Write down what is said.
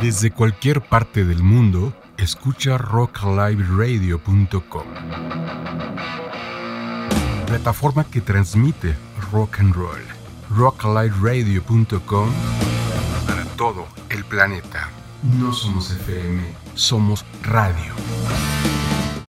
Desde cualquier parte del mundo, escucha rockliveradio.com. Plataforma que transmite rock and roll. rockliveradio.com para todo el planeta. No somos FM, somos radio.